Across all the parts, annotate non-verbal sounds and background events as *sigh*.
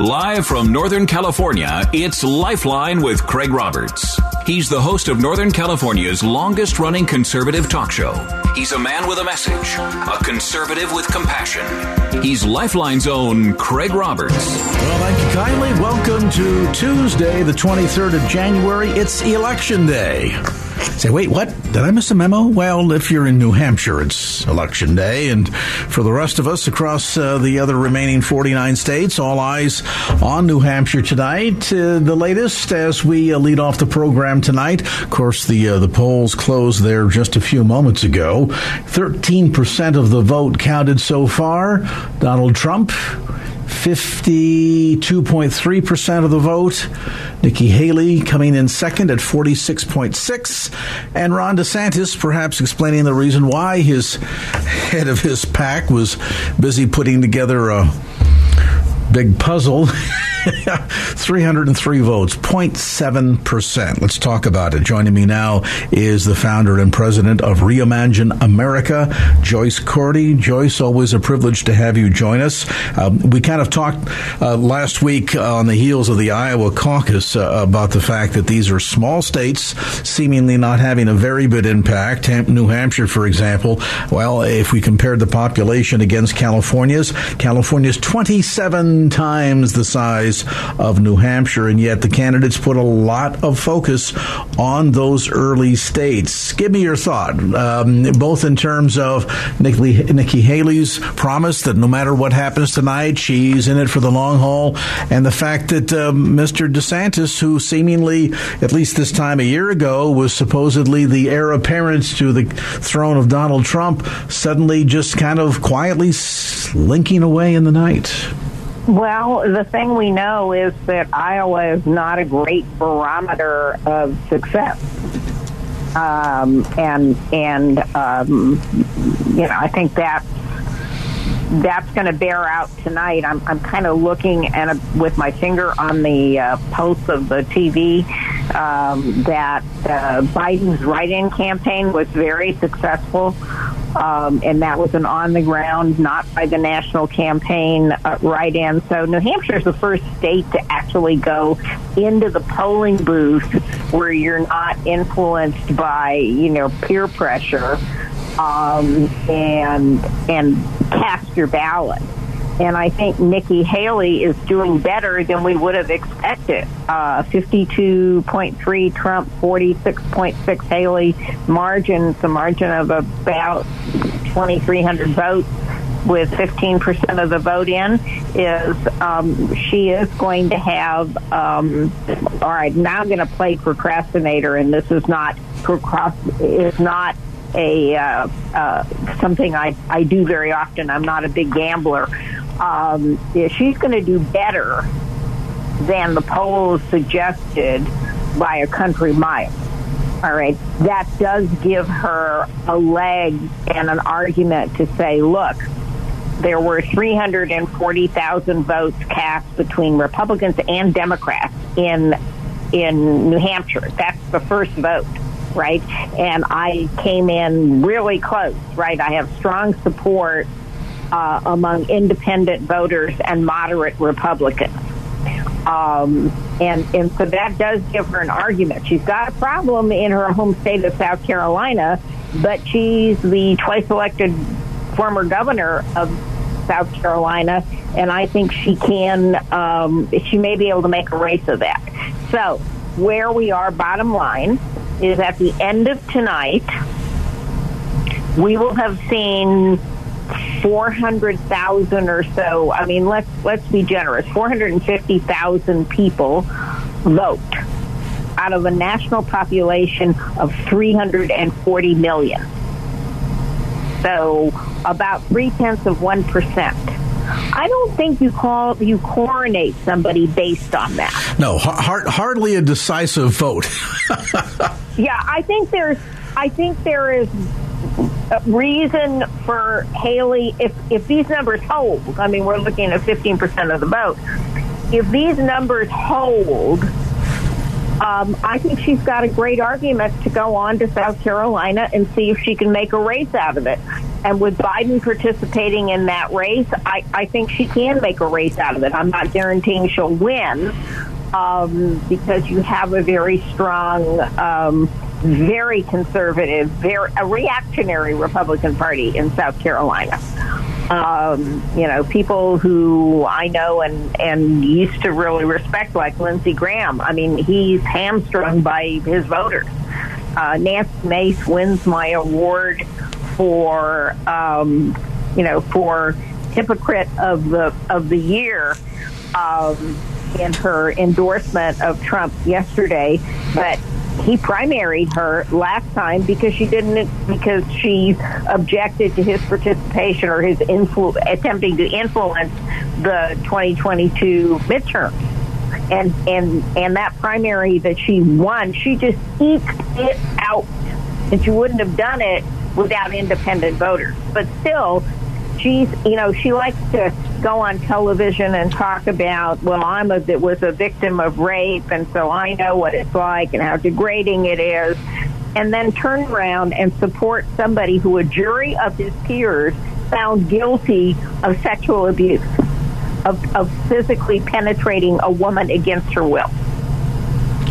Live from Northern California, it's Lifeline with Craig Roberts. He's the host of Northern California's longest running conservative talk show. He's a man with a message, a conservative with compassion. He's Lifeline's own Craig Roberts. Well, thank you kindly. Welcome to Tuesday, the 23rd of January. It's Election Day. Say, wait, what? Did I miss a memo? Well, if you're in New Hampshire, it's election day. And for the rest of us across uh, the other remaining 49 states, all eyes on New Hampshire tonight. Uh, the latest as we uh, lead off the program tonight. Of course, the, uh, the polls closed there just a few moments ago. 13% of the vote counted so far. Donald Trump 52.3% of the vote. Nikki Haley coming in second at 46.6 and Ron DeSantis perhaps explaining the reason why his head of his pack was busy putting together a big puzzle *laughs* *laughs* 303 votes, 0.7%. Let's talk about it. Joining me now is the founder and president of Reimagine America, Joyce Cordi. Joyce, always a privilege to have you join us. Um, we kind of talked uh, last week on the heels of the Iowa caucus uh, about the fact that these are small states, seemingly not having a very big impact. New Hampshire, for example, well, if we compared the population against California's, California's 27 times the size of New Hampshire, and yet the candidates put a lot of focus on those early states. Give me your thought, um, both in terms of Nikki, Nikki Haley's promise that no matter what happens tonight, she's in it for the long haul, and the fact that um, Mr. DeSantis, who seemingly, at least this time a year ago, was supposedly the heir apparent to the throne of Donald Trump, suddenly just kind of quietly slinking away in the night. Well, the thing we know is that Iowa is not a great barometer of success. Um, and and um, you know, I think that that's going to bear out tonight. I'm I'm kind of looking and with my finger on the uh, pulse of the TV um, that uh, Biden's write-in campaign was very successful. Um, and that was an on the ground, not by the national campaign uh, write in. So New Hampshire is the first state to actually go into the polling booth where you're not influenced by, you know, peer pressure um, and and cast your ballot. And I think Nikki Haley is doing better than we would have expected. Uh, 52.3 Trump, 46.6 Haley margin. the margin of about 2,300 votes with 15% of the vote in is um, she is going to have um, all right now i'm going to play procrastinator and this is not is not a uh, uh, something I, I do very often i'm not a big gambler um, she's going to do better than the polls suggested by a country mile. All right, that does give her a leg and an argument to say, look, there were 340,000 votes cast between Republicans and Democrats in in New Hampshire. That's the first vote, right? And I came in really close, right? I have strong support uh, among independent voters and moderate Republicans. Um, and, and so that does give her an argument. She's got a problem in her home state of South Carolina, but she's the twice elected former governor of South Carolina, and I think she can, um, she may be able to make a race of that. So, where we are, bottom line, is at the end of tonight, we will have seen 400,000 or so. I mean, let's let's be generous. 450,000 people vote out of a national population of 340 million. So about three tenths of one percent. I don't think you call you coronate somebody based on that. No, ha- hardly a decisive vote. *laughs* yeah, I think there's I think there is reason for Haley if if these numbers hold. I mean, we're looking at 15% of the vote. If these numbers hold, um, I think she's got a great argument to go on to South Carolina and see if she can make a race out of it. And with Biden participating in that race, I, I think she can make a race out of it. I'm not guaranteeing she'll win um, because you have a very strong, um, very conservative, very a reactionary Republican Party in South Carolina um, you know, people who I know and, and used to really respect, like Lindsey Graham. I mean, he's hamstrung by his voters. Uh, Nancy Mace wins my award for, um, you know, for hypocrite of the of the year. Um, in her endorsement of Trump yesterday, but he primaried her last time because she didn't because she objected to his participation or his influ- attempting to influence the 2022 midterms and and and that primary that she won she just eked it out. And she wouldn't have done it without independent voters. But still she's you know she likes to go on television and talk about well I'm a was a victim of rape and so I know what it's like and how degrading it is and then turn around and support somebody who a jury of his peers found guilty of sexual abuse of, of physically penetrating a woman against her will.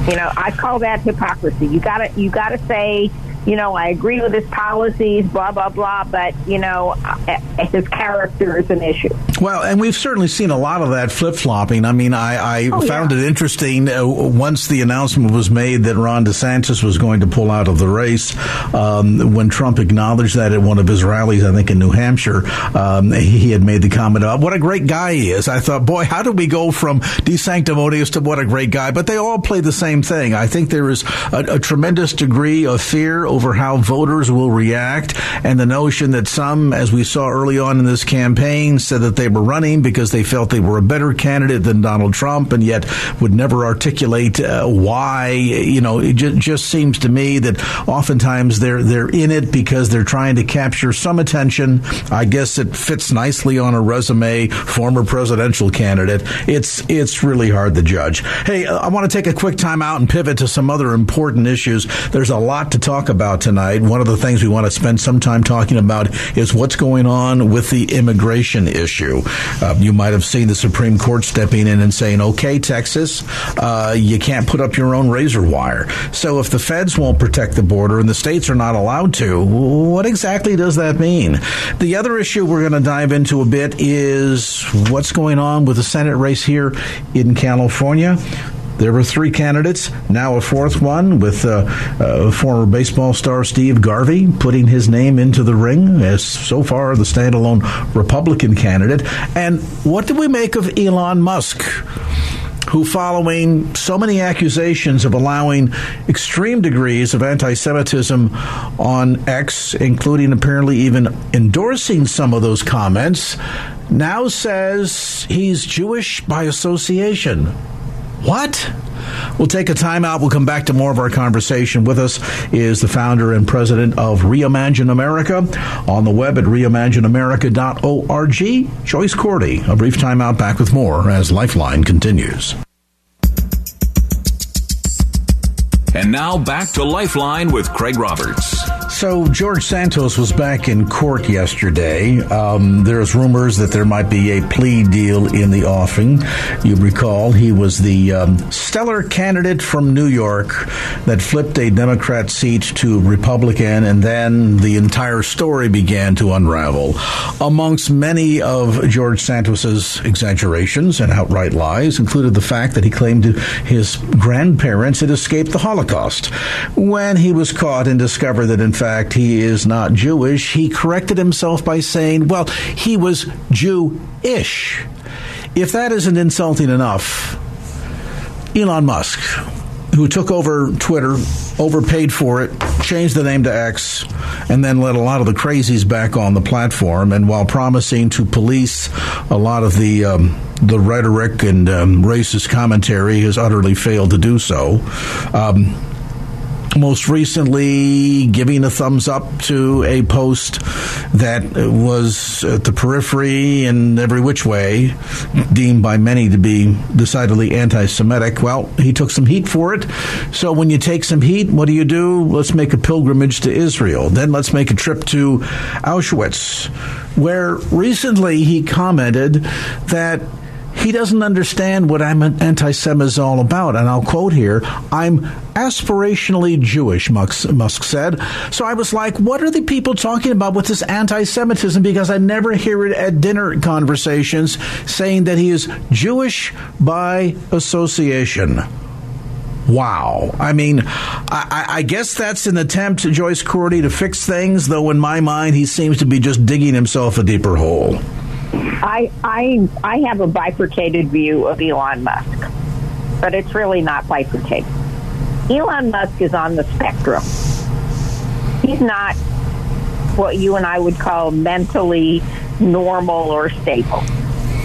You know I call that hypocrisy. You gotta you gotta say you know, I agree with his policies, blah, blah, blah, but, you know, uh, his character is an issue. Well, and we've certainly seen a lot of that flip flopping. I mean, I, I oh, found yeah. it interesting uh, once the announcement was made that Ron DeSantis was going to pull out of the race. Um, when Trump acknowledged that at one of his rallies, I think in New Hampshire, um, he had made the comment about what a great guy he is. I thought, boy, how do we go from desanctimonious to what a great guy? But they all play the same thing. I think there is a, a tremendous degree of fear over how voters will react and the notion that some, as we saw early on in this campaign, said that they were running because they felt they were a better candidate than Donald Trump and yet would never articulate uh, why. You know, it just, just seems to me that oftentimes they're, they're in it because they're trying to capture some attention. I guess it fits nicely on a resume, former presidential candidate. It's, it's really hard to judge. Hey, I want to take a quick time out and pivot to some other important issues. There's a lot to talk about about tonight. One of the things we want to spend some time talking about is what's going on with the immigration issue. Uh, you might have seen the Supreme Court stepping in and saying, okay, Texas, uh, you can't put up your own razor wire. So if the feds won't protect the border and the states are not allowed to, what exactly does that mean? The other issue we're going to dive into a bit is what's going on with the Senate race here in California. There were three candidates, now a fourth one with uh, uh, former baseball star Steve Garvey putting his name into the ring as so far the standalone Republican candidate. And what do we make of Elon Musk? who, following so many accusations of allowing extreme degrees of anti Semitism on X, including apparently even endorsing some of those comments, now says he's Jewish by association. What? We'll take a timeout. We'll come back to more of our conversation. With us is the founder and president of Reimagine America on the web at reimagineamerica.org. Joyce Cordi. A brief timeout. Back with more as Lifeline continues. And now back to Lifeline with Craig Roberts. So George Santos was back in court yesterday. Um, there's rumors that there might be a plea deal in the offing. You recall he was the um, stellar candidate from New York that flipped a Democrat seat to Republican, and then the entire story began to unravel. Amongst many of George Santos's exaggerations and outright lies included the fact that he claimed his grandparents had escaped the Holocaust. When he was caught and discovered that in fact fact he is not Jewish, he corrected himself by saying, well, he was Jew-ish. If that isn't insulting enough, Elon Musk, who took over Twitter, overpaid for it, changed the name to X, and then let a lot of the crazies back on the platform. And while promising to police a lot of the um, the rhetoric and um, racist commentary, has utterly failed to do so. Um, most recently giving a thumbs up to a post that was at the periphery in every which way, deemed by many to be decidedly anti Semitic. Well, he took some heat for it. So when you take some heat, what do you do? Let's make a pilgrimage to Israel. Then let's make a trip to Auschwitz, where recently he commented that he doesn't understand what I'm anti Semitism is all about. And I'll quote here I'm aspirationally Jewish, Musk said. So I was like, what are the people talking about with this anti Semitism? Because I never hear it at dinner conversations saying that he is Jewish by association. Wow. I mean, I, I, guess that's an attempt, Joyce Cordi, to fix things, though in my mind, he seems to be just digging himself a deeper hole. I I I have a bifurcated view of Elon Musk, but it's really not bifurcated. Elon Musk is on the spectrum. He's not what you and I would call mentally normal or stable.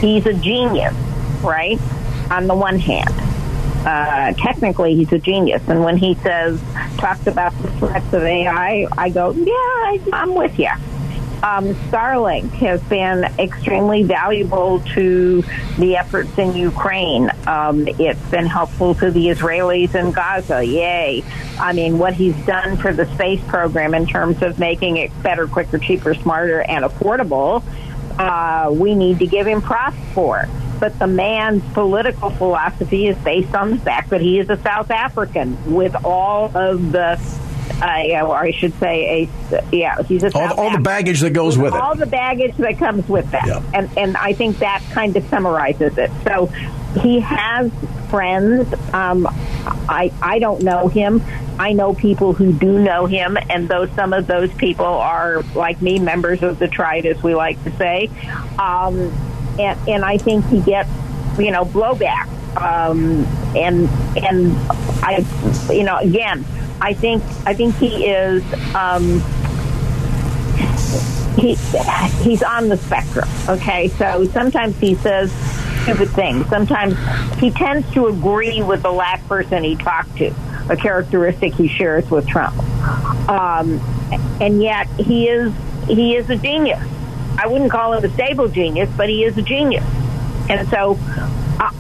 He's a genius, right? On the one hand. Uh, technically, he's a genius. And when he says, talks about the threats of AI, I go, yeah, I, I'm with you um, Starlink has been extremely valuable to the efforts in Ukraine. Um, it's been helpful to the Israelis in Gaza. Yay. I mean, what he's done for the space program in terms of making it better, quicker, cheaper, smarter, and affordable, uh, we need to give him props for. But the man's political philosophy is based on the fact that he is a South African with all of the uh, or I should say, a yeah, he's a all, all the baggage that goes with all it, all the baggage that comes with that, yeah. and and I think that kind of summarizes it. So he has friends. Um, I I don't know him. I know people who do know him, and though some of those people are like me, members of the tribe, as we like to say, um, and and I think he gets you know blowback. Um, and and I, you know, again, I think I think he is um, he he's on the spectrum. Okay, so sometimes he says stupid things. Sometimes he tends to agree with the last person he talked to, a characteristic he shares with Trump. Um, and yet he is he is a genius. I wouldn't call him a stable genius, but he is a genius. And so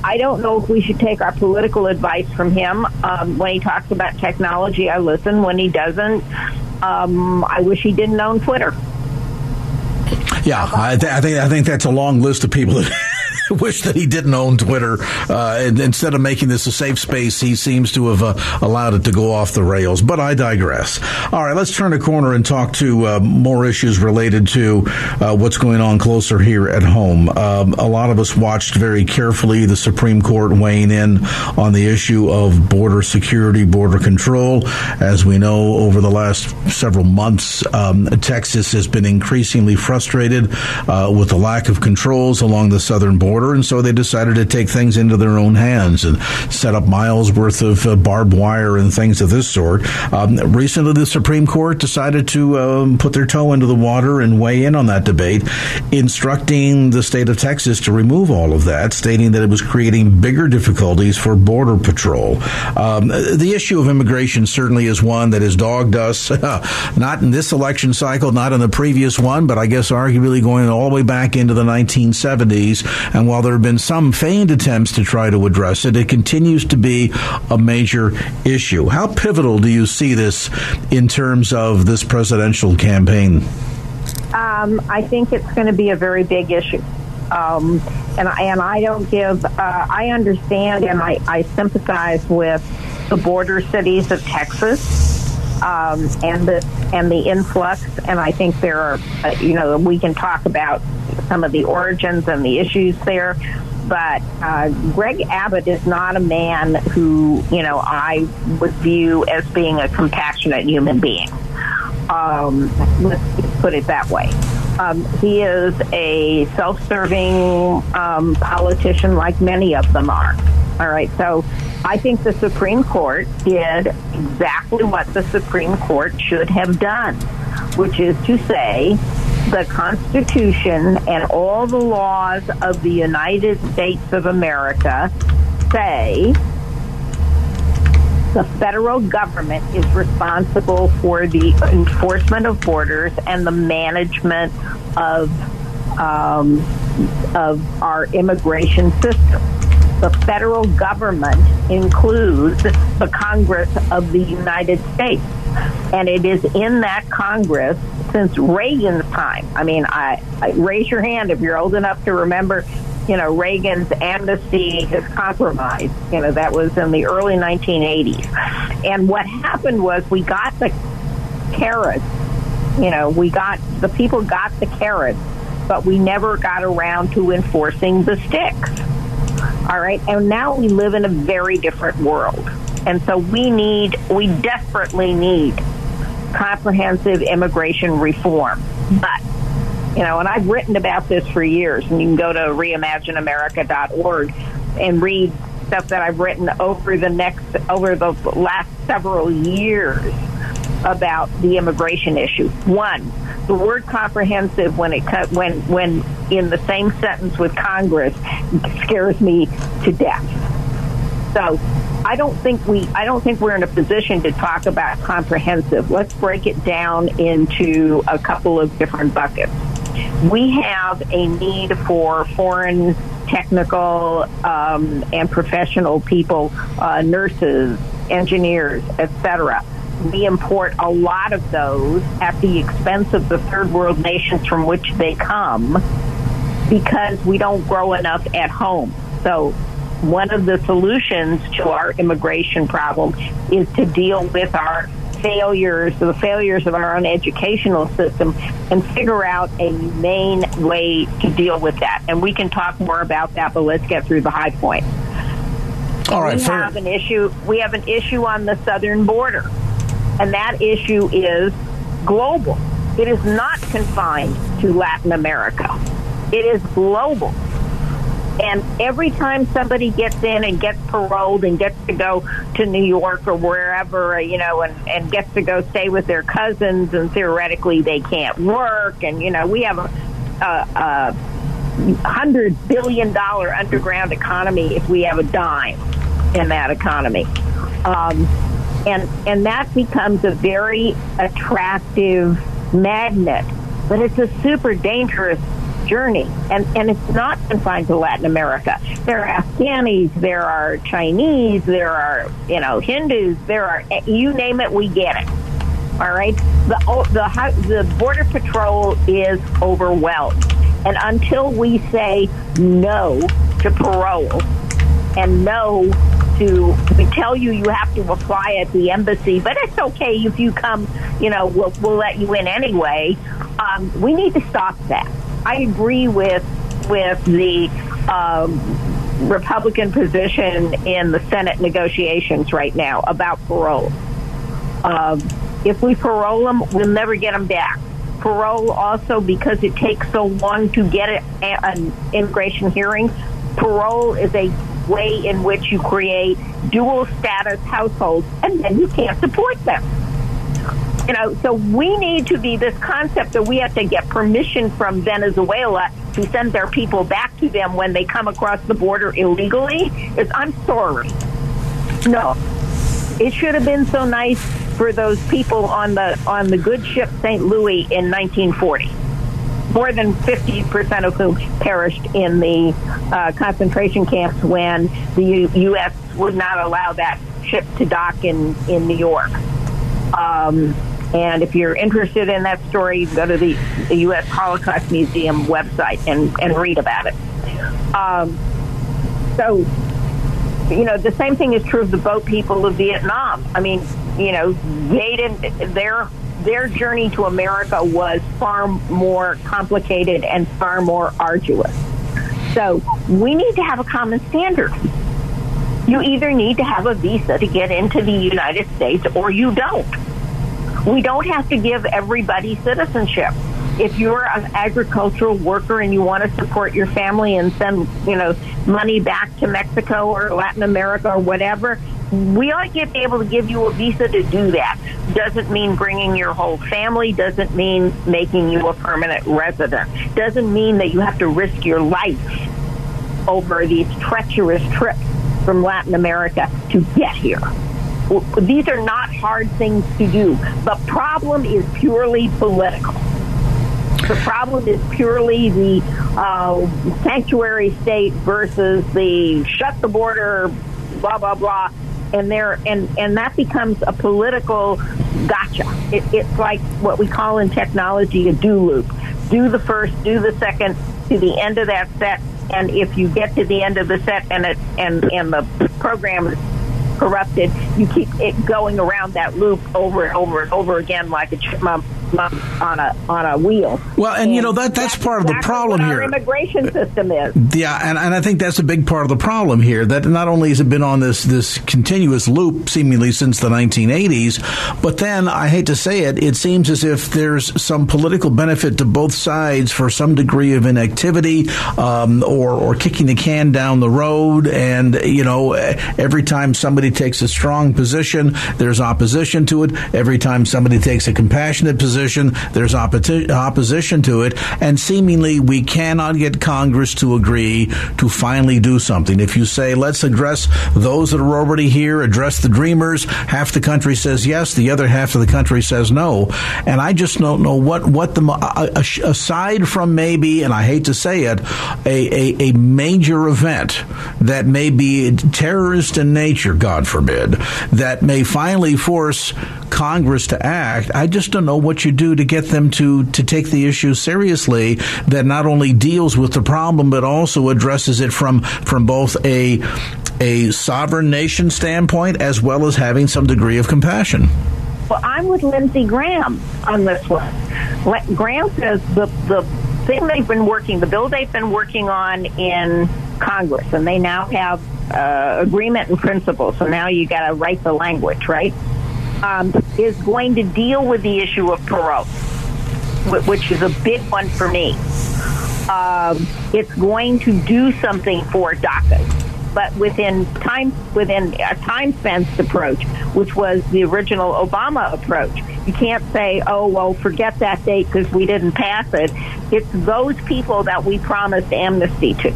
I don't know if we should take our political advice from him. Um, when he talks about technology, I listen. When he doesn't, um, I wish he didn't own Twitter. Yeah, I, th- I, think I think that's a long list of people that *laughs* wish that he didn't own Twitter. Uh, and instead of making this a safe space, he seems to have uh, allowed it to go off the rails. But I digress. All right, let's turn a corner and talk to uh, more issues related to uh, what's going on closer here at home. Um, a lot of us watched very carefully the Supreme Court weighing in on the issue of border security, border control. As we know, over the last several months, um, Texas has been increasingly frustrated uh, with the lack of controls along the southern border border, and so they decided to take things into their own hands and set up miles worth of uh, barbed wire and things of this sort. Um, recently, the Supreme Court decided to um, put their toe into the water and weigh in on that debate, instructing the state of Texas to remove all of that, stating that it was creating bigger difficulties for border patrol. Um, the issue of immigration certainly is one that has dogged us, *laughs* not in this election cycle, not in the previous one, but I guess arguably going all the way back into the 1970s. And while there have been some feigned attempts to try to address it, it continues to be a major issue. How pivotal do you see this in terms of this presidential campaign? Um, I think it's going to be a very big issue. Um, and and I don't give. Uh, I understand and I, I sympathize with the border cities of Texas um, and the and the influx. And I think there are, uh, you know, we can talk about some of the origins and the issues there. But uh, Greg Abbott is not a man who, you know, I would view as being a compassionate human being. Um, let's put it that way. Um, he is a self-serving um, politician, like many of them are. All right, so I think the Supreme Court did exactly what the Supreme Court should have done, which is to say the Constitution and all the laws of the United States of America say the federal government is responsible for the enforcement of borders and the management of um, of our immigration system. The federal government includes the Congress of the United States, and it is in that Congress since Reagan's time. I mean, I, I raise your hand if you're old enough to remember you know, Reagan's amnesty his compromise. You know, that was in the early 1980s. And what happened was we got the carrots. You know, we got, the people got the carrots, but we never got around to enforcing the sticks. All right. And now we live in a very different world. And so we need, we desperately need comprehensive immigration reform. But you know, and I've written about this for years, and you can go to reimagineamerica.org and read stuff that I've written over the next, over the last several years about the immigration issue. One, the word comprehensive when it when when in the same sentence with Congress scares me to death. So I don't think we I don't think we're in a position to talk about comprehensive. Let's break it down into a couple of different buckets we have a need for foreign technical um, and professional people, uh, nurses, engineers, etc. We import a lot of those at the expense of the third world nations from which they come because we don't grow enough at home. So one of the solutions to our immigration problem is to deal with our failures, the failures of our own educational system, and figure out a main way to deal with that. And we can talk more about that, but let's get through the high point. All right, we have an issue. We have an issue on the southern border, and that issue is global. It is not confined to Latin America. It is global. And every time somebody gets in and gets paroled and gets to go to New York or wherever, you know, and, and gets to go stay with their cousins, and theoretically they can't work. And, you know, we have a, a, a hundred billion dollar underground economy if we have a dime in that economy. Um, and, and that becomes a very attractive magnet, but it's a super dangerous journey. And, and it's not confined to Latin America. There are Afghanis, there are Chinese, there are, you know, Hindus, there are, eh, you name it, we get it. All right? The, oh, the, the Border Patrol is overwhelmed. And until we say no to parole and no to we tell you you have to apply at the embassy, but it's okay if you come, you know, we'll, we'll let you in anyway. Um, we need to stop that. I agree with with the um, Republican position in the Senate negotiations right now about parole. Um, if we parole them, we'll never get them back. Parole also because it takes so long to get an immigration hearing. Parole is a way in which you create dual status households, and then you can't support them. You know, so we need to be this concept that we have to get permission from Venezuela to send their people back to them when they come across the border illegally. Is I'm sorry. No. It should have been so nice for those people on the on the good ship St. Louis in 1940 more than 50% of whom perished in the uh, concentration camps when the U- U.S. would not allow that ship to dock in, in New York. Um, and if you're interested in that story, go to the, the U.S. Holocaust Museum website and, and read about it. Um, so, you know, the same thing is true of the boat people of Vietnam. I mean, you know, they didn't, their, their journey to America was far more complicated and far more arduous. So we need to have a common standard. You either need to have a visa to get into the United States or you don't. We don't have to give everybody citizenship. if you're an agricultural worker and you want to support your family and send, you know, money back to Mexico or Latin America or whatever, we ought to be able to give you a visa to do that. Doesn't mean bringing your whole family, doesn't mean making you a permanent resident, doesn't mean that you have to risk your life over these treacherous trips from Latin America to get here. These are not hard things to do. The problem is purely political. The problem is purely the uh, sanctuary state versus the shut the border, blah blah blah, and there and and that becomes a political gotcha. It, it's like what we call in technology a do loop. Do the first, do the second, to the end of that set, and if you get to the end of the set and it and and the program is corrupted, you keep it going around that loop over and over and over again like a chipmunk on a on a wheel. Well, and, and you know that that's, that's part of the problem here. immigration system is. Yeah, and, and I think that's a big part of the problem here. That not only has it been on this this continuous loop seemingly since the 1980s, but then I hate to say it, it seems as if there's some political benefit to both sides for some degree of inactivity um, or or kicking the can down the road. And you know, every time somebody takes a strong position, there's opposition to it. Every time somebody takes a compassionate position There's opposi- opposition to it, and seemingly we cannot get Congress to agree to finally do something. If you say let's address those that are already here, address the dreamers, half the country says yes, the other half of the country says no, and I just don't know what what the aside from maybe, and I hate to say it, a, a, a major event that may be terrorist in nature, God forbid, that may finally force Congress to act. I just don't know what you do to get them to, to take the issue seriously that not only deals with the problem but also addresses it from from both a a sovereign nation standpoint as well as having some degree of compassion. Well, I'm with Lindsey Graham on this one. Graham says the the thing they've been working, the bill they've been working on in Congress, and they now have uh, agreement in principle. So now you got to write the language, right? Um, is going to deal with the issue of parole, which is a big one for me. Um, it's going to do something for DACA, but within time within a time fenced approach, which was the original Obama approach. You can't say, "Oh, well, forget that date because we didn't pass it." It's those people that we promised amnesty to,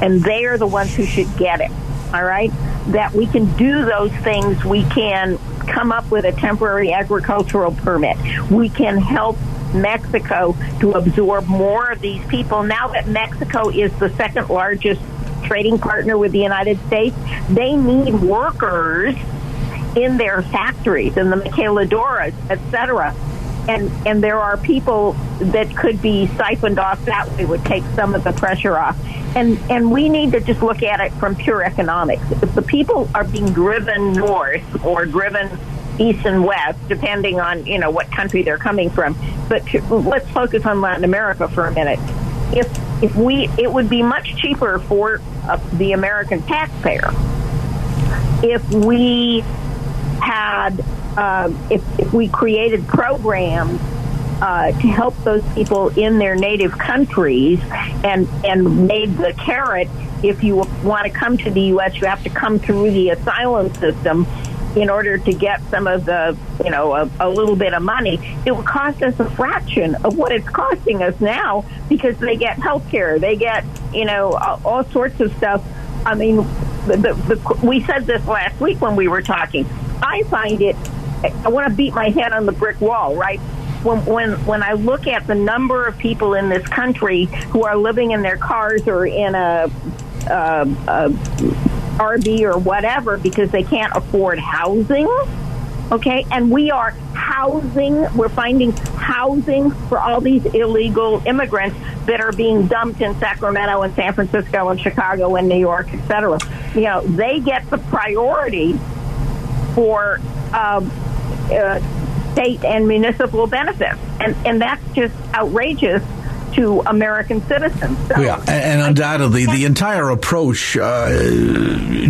and they are the ones who should get it. All right, that we can do those things. We can come up with a temporary agricultural permit. We can help Mexico to absorb more of these people. Now that Mexico is the second largest trading partner with the United States, they need workers in their factories, in the maquiladoras, etc. And and there are people that could be siphoned off that way would take some of the pressure off. And and we need to just look at it from pure economics. If the people are being driven north or driven east and west, depending on you know what country they're coming from. But to, let's focus on Latin America for a minute. If if we, it would be much cheaper for uh, the American taxpayer if we had uh, if, if we created programs uh, to help those people in their native countries and and made the carrot if you want to come to the U.S., you have to come through the asylum system in order to get some of the, you know, a, a, little bit of money, it would cost us a fraction of what it's costing us now because they get health care, they get, you know, all, sorts of stuff. I mean, the, the, the, we said this last week when we were talking. I find it, I want to beat my head on the brick wall, right? When, when when I look at the number of people in this country who are living in their cars or in a, uh, a RV or whatever because they can't afford housing. Okay, and we are housing, we're finding housing for all these illegal immigrants that are being dumped in Sacramento and San Francisco and Chicago and New York, et cetera. You know, they get the priority for um, uh, state and municipal benefits. And, and that's just outrageous to American citizens. So yeah, and, and undoubtedly, the entire approach, uh,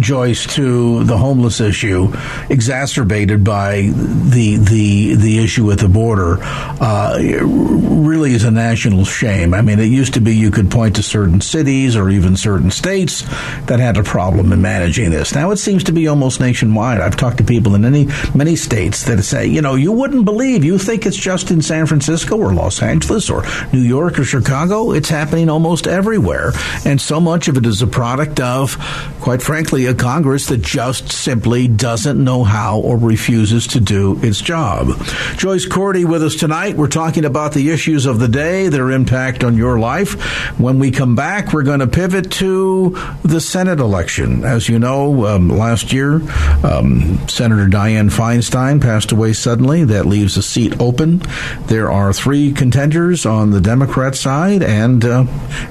Joyce, to the homeless issue, exacerbated by the the the issue at the border, uh, really is a national shame. I mean, it used to be you could point to certain cities or even certain states that had a problem in managing this. Now it seems to be almost nationwide. I've talked to people in many many states that say, you know, you wouldn't believe, you think it's just in San Francisco or Los Angeles or New York or Chicago. It's happening almost everywhere. And so much of it is a product of, quite frankly, a Congress that just simply doesn't know how or refuses to do its job. Joyce Cordi with us tonight. We're talking about the issues of the day, their impact on your life. When we come back, we're going to pivot to the Senate election. As you know, um, last year, um, Senator Dianne Feinstein passed away suddenly. That leaves a seat open. There are three contenders on the Democrat side, and uh,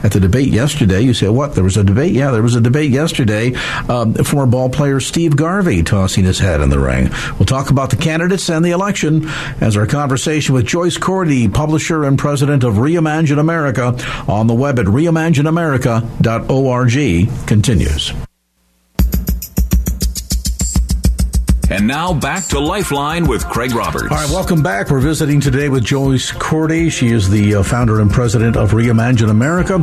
at the debate yesterday, you say, "What? There was a debate? Yeah, there was a debate yesterday." Um, former ball player Steve Garvey tossing his hat in the ring. We'll talk about the candidates and the election as our conversation with Joyce Cordi, publisher and president of Reimagine America, on the web at reimagineamerica.org continues. And now back to Lifeline with Craig Roberts. All right, welcome back. We're visiting today with Joyce Cordi. She is the uh, founder and president of Reimagine America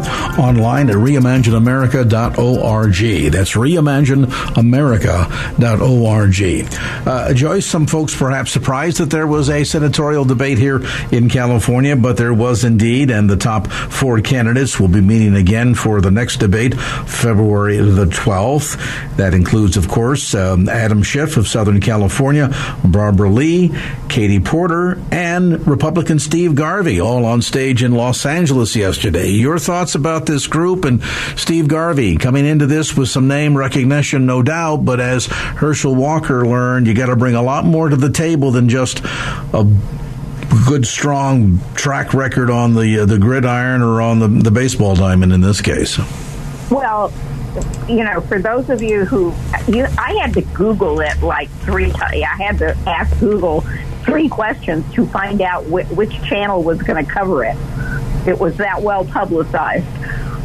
online at reimagineamerica.org. That's reimagineamerica.org. Uh, Joyce, some folks perhaps surprised that there was a senatorial debate here in California, but there was indeed, and the top four candidates will be meeting again for the next debate, February the 12th. That includes, of course, um, Adam Schiff of Southern California, Barbara Lee, Katie Porter, and Republican Steve Garvey, all on stage in Los Angeles yesterday. Your thoughts about this group and Steve Garvey coming into this with some name recognition, no doubt, but as Herschel Walker learned, you got to bring a lot more to the table than just a good, strong track record on the uh, the gridiron or on the, the baseball diamond in this case. Well, you know, for those of you who, you, I had to Google it like three times. I had to ask Google three questions to find out wh- which channel was going to cover it. It was that well publicized.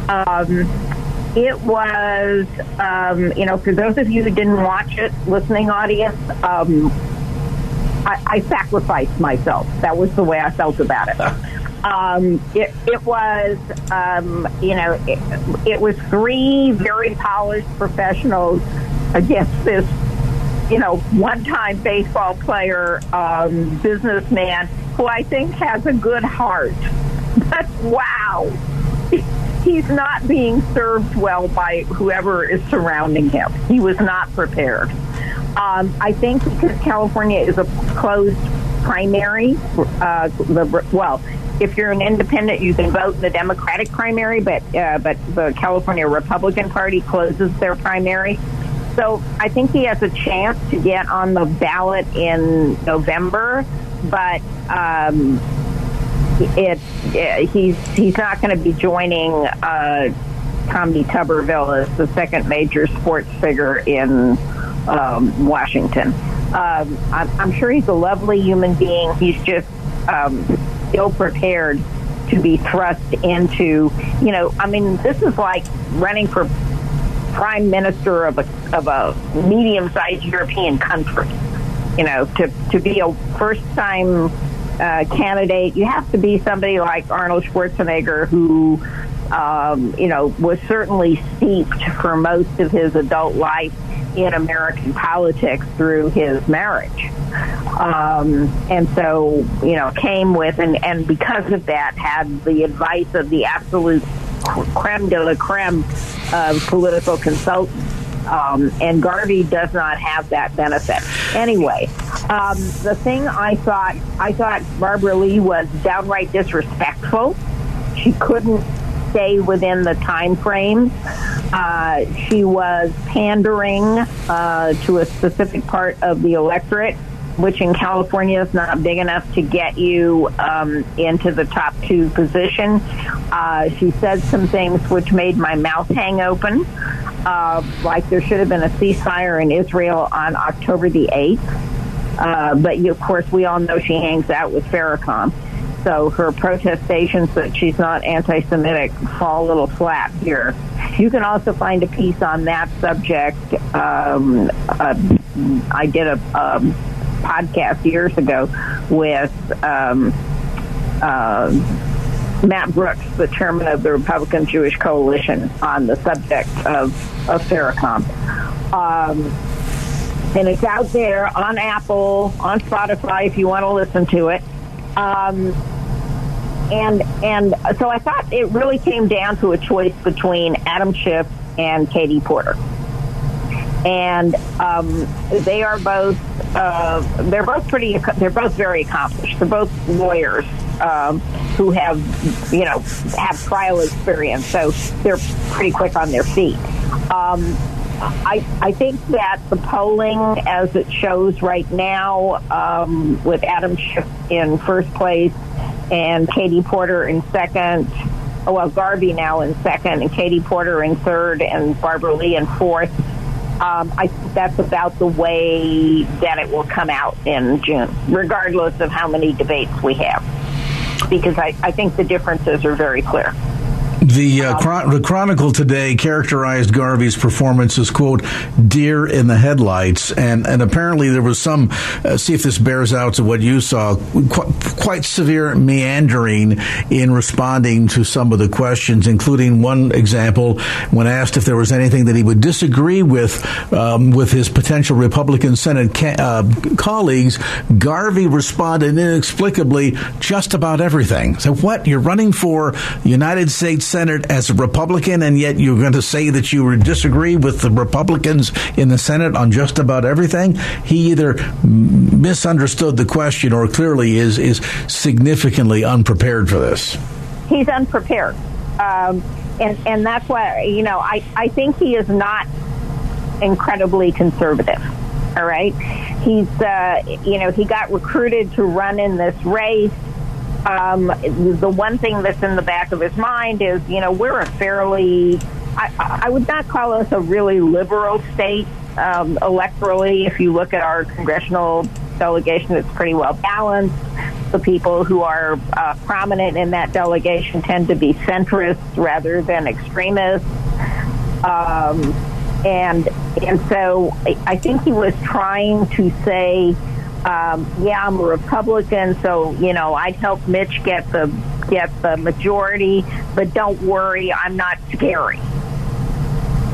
Um, it was, um, you know, for those of you who didn't watch it, listening audience, um, I, I sacrificed myself. That was the way I felt about it. *laughs* Um, it, it was, um, you know, it, it was three very polished professionals against this, you know, one-time baseball player, um, businessman who I think has a good heart. *laughs* But wow, *laughs* he's not being served well by whoever is surrounding him. He was not prepared. Um, I think because California is a closed primary, uh, well, if you're an independent, you can vote in the Democratic primary, but uh, but the California Republican Party closes their primary. So I think he has a chance to get on the ballot in November, but um, it, it, he's he's not going to be joining uh, Tommy Tuberville as the second major sports figure in um, Washington. Um, I'm, I'm sure he's a lovely human being. He's just um, ill prepared to be thrust into, you know, I mean, this is like running for prime minister of a of a medium sized European country. You know, to to be a first time uh, candidate, you have to be somebody like Arnold Schwarzenegger, who um, you know was certainly steeped for most of his adult life in American politics through his marriage. Um, and so, you know, came with, and, and because of that, had the advice of the absolute creme de la creme of political consultants. Um, and Garvey does not have that benefit. Anyway, um, the thing I thought, I thought Barbara Lee was downright disrespectful. She couldn't stay within the time frame. Uh, she was pandering uh, to a specific part of the electorate, which in California is not big enough to get you um, into the top two position. Uh, she said some things which made my mouth hang open, uh, like there should have been a ceasefire in Israel on October the 8th. Uh, but you, of course, we all know she hangs out with Farrakhan. so her protestations that she's not anti-Semitic fall a little flat here. You can also find a piece on that subject. Um, uh, I did a, a, podcast years ago with um, uh, Matt Brooks, the chairman of the Republican Jewish Coalition, on the subject of, of Farrakhan. Um, and it's out there on Apple, on Spotify if you want to listen to it. Um, and and so I thought it really came down to a choice between Adam Schiff and Katie Porter. And um, they are both uh, they're both pretty they're both very accomplished. They're both lawyers um, who have you know have trial experience, so they're pretty quick on their feet. Um, I, I think that the polling, as it shows right now, um, with Adam Schiff in first place and Katie Porter in second, oh, well, Garvey now in second, and Katie Porter in third, and Barbara Lee in fourth. Um, I that's about the way that it will come out in June, regardless of how many debates we have, because I, I think the differences are very clear. The, uh, Chron- the Chronicle today characterized Garvey's performance as, quote, deer in the headlights. And, and apparently there was some, uh, see if this bears out to what you saw, qu- quite severe meandering in responding to some of the questions, including one example when asked if there was anything that he would disagree with, um, with his potential Republican Senate ca- uh, colleagues, Garvey responded inexplicably just about everything. So what? You're running for United States Senate as a Republican, and yet you're going to say that you disagree with the Republicans in the Senate on just about everything. He either misunderstood the question or clearly is is significantly unprepared for this. He's unprepared, um, and and that's why you know I I think he is not incredibly conservative. All right, he's uh, you know he got recruited to run in this race um, the one thing that's in the back of his mind is, you know, we're a fairly, I, I would not call us a really liberal state um, electorally. If you look at our congressional delegation, it's pretty well balanced. The people who are uh, prominent in that delegation tend to be centrists rather than extremists. Um, and and so I think he was trying to say um, yeah, I'm a Republican, so you know I'd help Mitch get the get the majority, but don't worry, I'm not scary.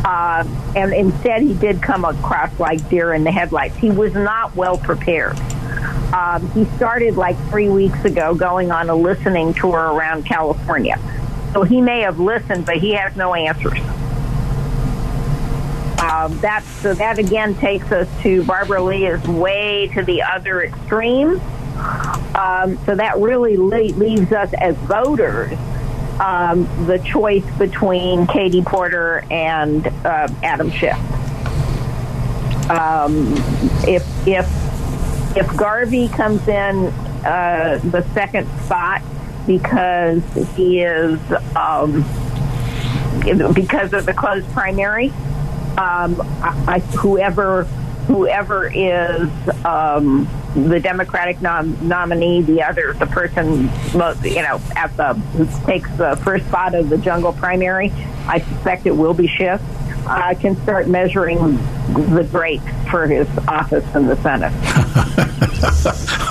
Uh, and instead, he did come across like deer in the headlights. He was not well prepared. Um, he started like three weeks ago going on a listening tour around California. So he may have listened, but he has no answers. Um, that so that again takes us to Barbara Lee is way to the other extreme. Um, so that really le- leaves us as voters um, the choice between Katie Porter and uh, Adam Schiff. Um, if if if Garvey comes in uh, the second spot because he is um, because of the closed primary um, I, whoever whoever is um, the Democratic nom- nominee, the other the person most, you know at the who takes the first spot of the jungle primary, I suspect it will be Schiff. I uh, can start measuring the grapes for his office in the Senate.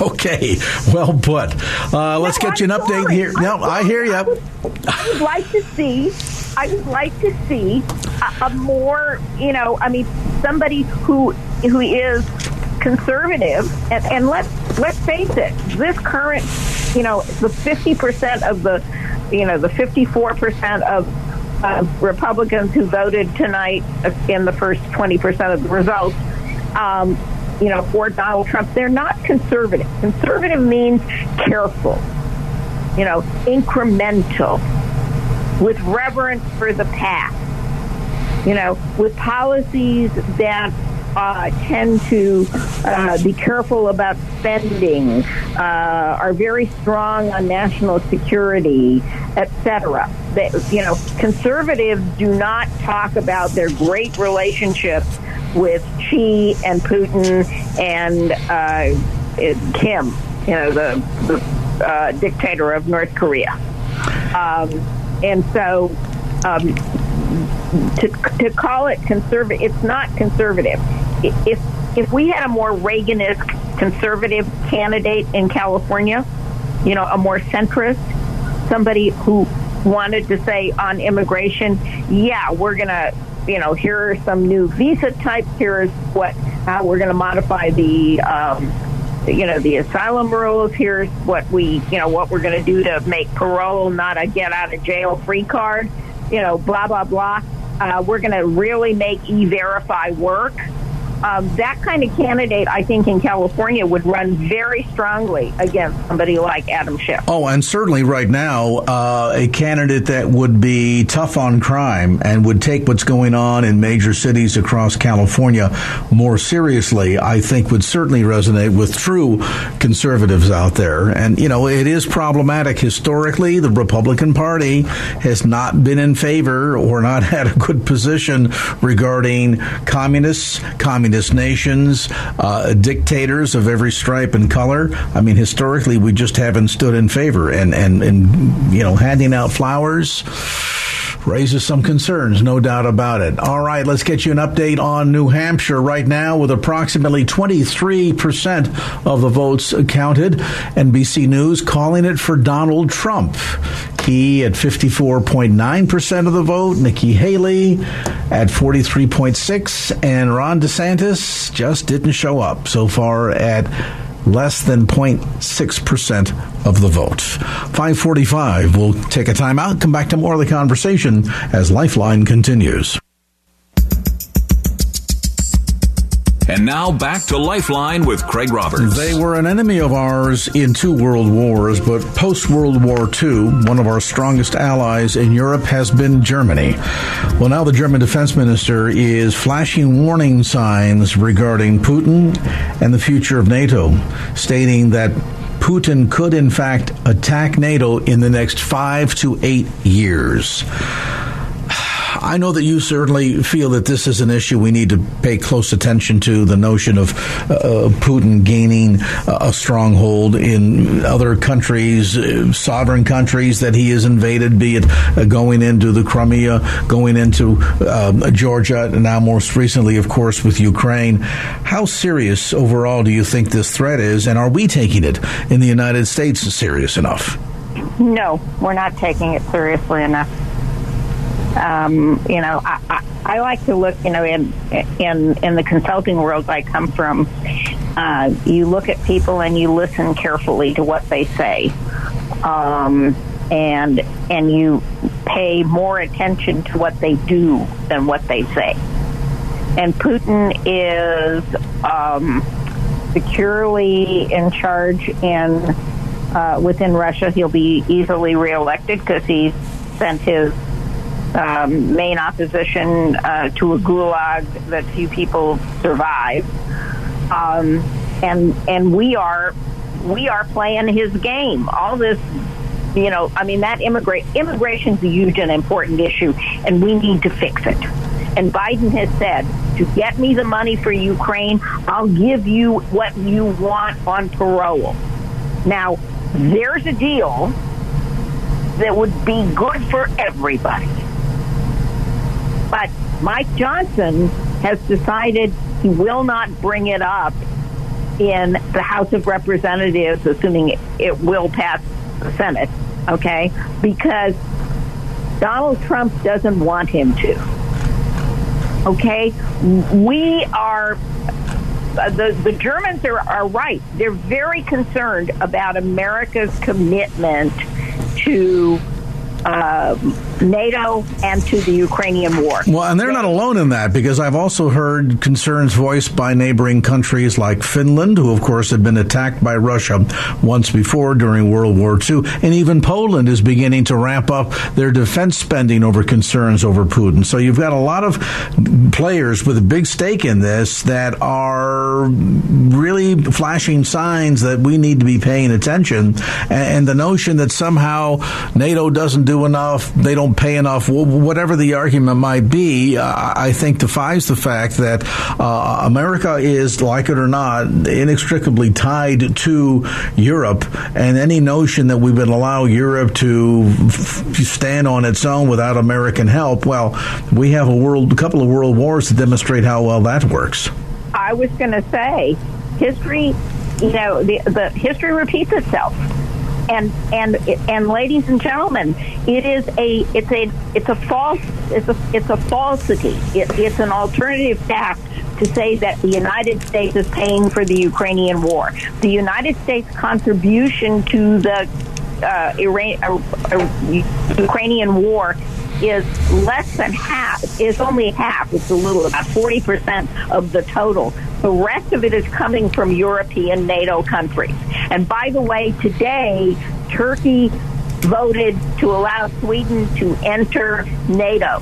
*laughs* okay, well put. Uh, let's no, get you an update sorry. here. No, I hear you. I would, I would like to see I would like to see a, a more, you know, I mean, somebody who who is conservative, and, and let's let's face it, this current, you know, the fifty percent of the, you know, the fifty four percent of uh, Republicans who voted tonight in the first twenty percent of the results. Um, you know, for Donald Trump, they're not conservative. Conservative means careful, you know, incremental with reverence for the past, you know, with policies that uh, tend to uh, be careful about spending, uh, are very strong on national security, etc. You know, conservatives do not talk about their great relationships with Xi and Putin and uh, Kim. You know, the, the uh, dictator of North Korea. Um, and so um, to, to call it conservative, it's not conservative. If, if we had a more Reaganist conservative candidate in California, you know, a more centrist, somebody who wanted to say on immigration, yeah, we're going to, you know, here are some new visa types. Here's what how we're going to modify the, um, you know, the asylum rules. Here's what we, you know, what we're going to do to make parole not a get out of jail free card. You know, blah blah blah. Uh, we're going to really make e-verify work um, that kind of candidate, I think, in California would run very strongly against somebody like Adam Schiff. Oh, and certainly right now, uh, a candidate that would be tough on crime and would take what's going on in major cities across California more seriously, I think would certainly resonate with true conservatives out there. And, you know, it is problematic historically. The Republican Party has not been in favor or not *laughs* had a good position regarding communists, communists communist nations, uh, dictators of every stripe and color. I mean, historically, we just haven't stood in favor, and and and you know, handing out flowers raises some concerns, no doubt about it. All right, let's get you an update on New Hampshire right now with approximately 23% of the votes counted. NBC News calling it for Donald Trump. He at 54.9% of the vote, Nikki Haley at 43.6 and Ron DeSantis just didn't show up so far at less than 0.6% of the vote. 545, we'll take a time out, come back to more of the conversation as Lifeline continues. And now back to Lifeline with Craig Roberts. They were an enemy of ours in two world wars, but post World War II, one of our strongest allies in Europe has been Germany. Well, now the German defense minister is flashing warning signs regarding Putin and the future of NATO, stating that Putin could, in fact, attack NATO in the next five to eight years. I know that you certainly feel that this is an issue we need to pay close attention to the notion of uh, Putin gaining a stronghold in other countries, sovereign countries that he has invaded, be it uh, going into the Crimea, going into um, Georgia, and now most recently, of course, with Ukraine. How serious overall do you think this threat is, and are we taking it in the United States serious enough? No, we're not taking it seriously enough. Um, you know, I, I, I, like to look, you know, in in in the consulting world I come from. Uh, you look at people and you listen carefully to what they say, um, and and you pay more attention to what they do than what they say. And Putin is um, securely in charge in uh, within Russia. He'll be easily reelected because he sent his um, main opposition uh, to a gulag that few people survive. Um, and and we are we are playing his game. All this, you know, I mean that immigrate immigration is a huge and important issue, and we need to fix it. And Biden has said, to get me the money for Ukraine, I'll give you what you want on parole. Now, there's a deal that would be good for everybody. But Mike Johnson has decided he will not bring it up in the House of Representatives, assuming it will pass the Senate, okay? Because Donald Trump doesn't want him to. Okay? We are. The, the Germans are, are right. They're very concerned about America's commitment to uh, NATO and to the Ukrainian war. Well, and they're not alone in that because I've also heard concerns voiced by neighboring countries like Finland, who, of course, had been attacked by Russia once before during World War II, and even Poland is beginning to ramp up their defense spending over concerns over Putin. So you've got a lot of players with a big stake in this that are really flashing signs that we need to be paying attention. And the notion that somehow NATO doesn't do enough, they don't pay enough, whatever the argument might be, uh, I think defies the fact that uh, America is, like it or not, inextricably tied to Europe, and any notion that we would allow Europe to f- stand on its own without American help, well, we have a world, a couple of world wars to demonstrate how well that works. I was going to say, history, you know, the, the history repeats itself and and and ladies and gentlemen, it is a it's a it's a false it's a it's a falsity. It, it's an alternative fact to say that the United States is paying for the Ukrainian war. The United States contribution to the uh, Iran, uh, uh, Ukrainian war is less than half, is only half, it's a little, about 40% of the total. The rest of it is coming from European NATO countries. And by the way, today, Turkey voted to allow Sweden to enter NATO.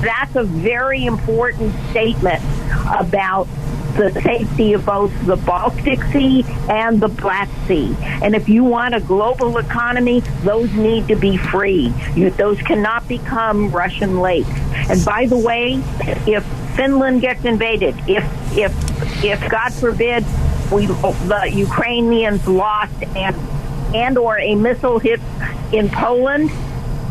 That's a very important statement about the safety of both the Baltic Sea and the Black Sea. And if you want a global economy, those need to be free. You, those cannot become Russian lakes. And by the way, if Finland gets invaded, if if if God forbid we the Ukrainians lost and and or a missile hit in Poland,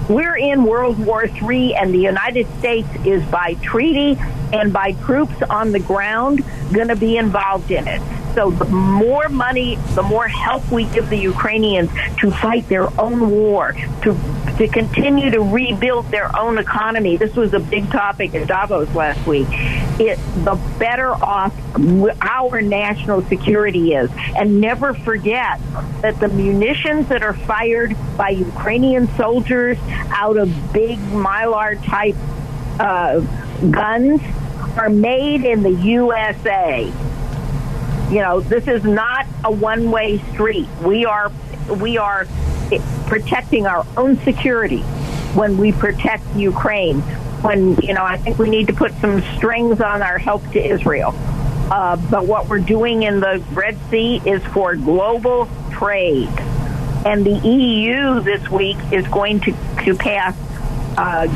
we're in World War III, and the United States is by treaty and by troops on the ground going to be involved in it. So the more money, the more help we give the Ukrainians to fight their own war, to to continue to rebuild their own economy. This was a big topic at Davos last week. It the better off our national security is, and never forget that the munitions that are fired by Ukrainian soldiers out of big mylar type uh, guns are made in the USA. You know, this is not a one-way street. We are we are protecting our own security when we protect Ukraine. When you know, I think we need to put some strings on our help to Israel. Uh, but what we're doing in the Red Sea is for global trade, and the EU this week is going to to pass. Uh,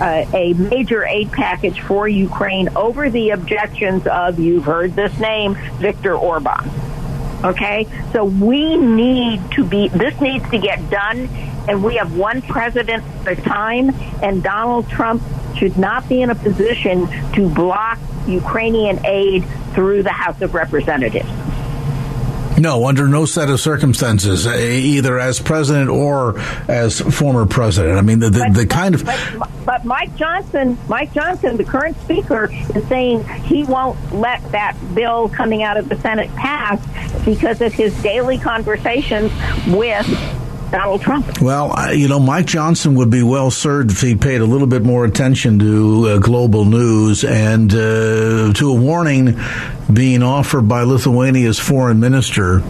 uh, a major aid package for Ukraine over the objections of, you've heard this name, Viktor Orban. Okay? So we need to be, this needs to get done, and we have one president at a time, and Donald Trump should not be in a position to block Ukrainian aid through the House of Representatives. No, under no set of circumstances, eh, either as president or as former president. I mean, the, the, but, the kind of. But, but, Mike Johnson, Mike Johnson, the current speaker, is saying he won't let that bill coming out of the Senate pass because of his daily conversations with Donald Trump. Well, you know, Mike Johnson would be well served if he paid a little bit more attention to uh, global news and uh, to a warning being offered by Lithuania's foreign minister.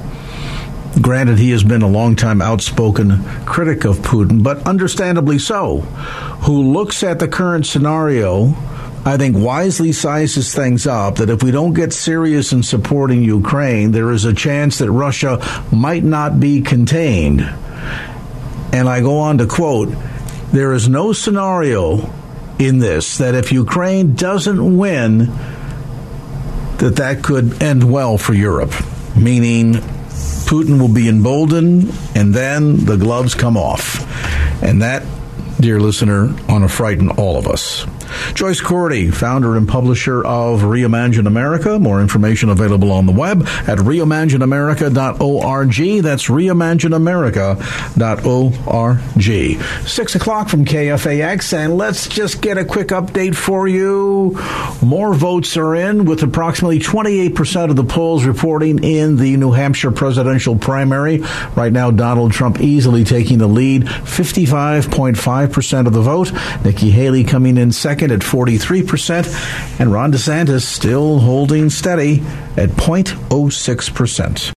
Granted, he has been a long-time outspoken critic of Putin, but understandably so, who looks at the current scenario I think wisely sizes things up that if we don't get serious in supporting Ukraine, there is a chance that Russia might not be contained. And I go on to quote, there is no scenario in this that if Ukraine doesn't win, that that could end well for Europe, meaning Putin will be emboldened and then the gloves come off. And that, dear listener, ought to frighten all of us. Joyce Cordi, founder and publisher of Reimagine America. More information available on the web at reimagineamerica.org. That's reimagineamerica.org. Six o'clock from KFAX, and let's just get a quick update for you. More votes are in, with approximately 28% of the polls reporting in the New Hampshire presidential primary. Right now, Donald Trump easily taking the lead, 55.5% of the vote. Nikki Haley coming in second second at 43%, and Ron DeSantis still holding steady at 0.06%.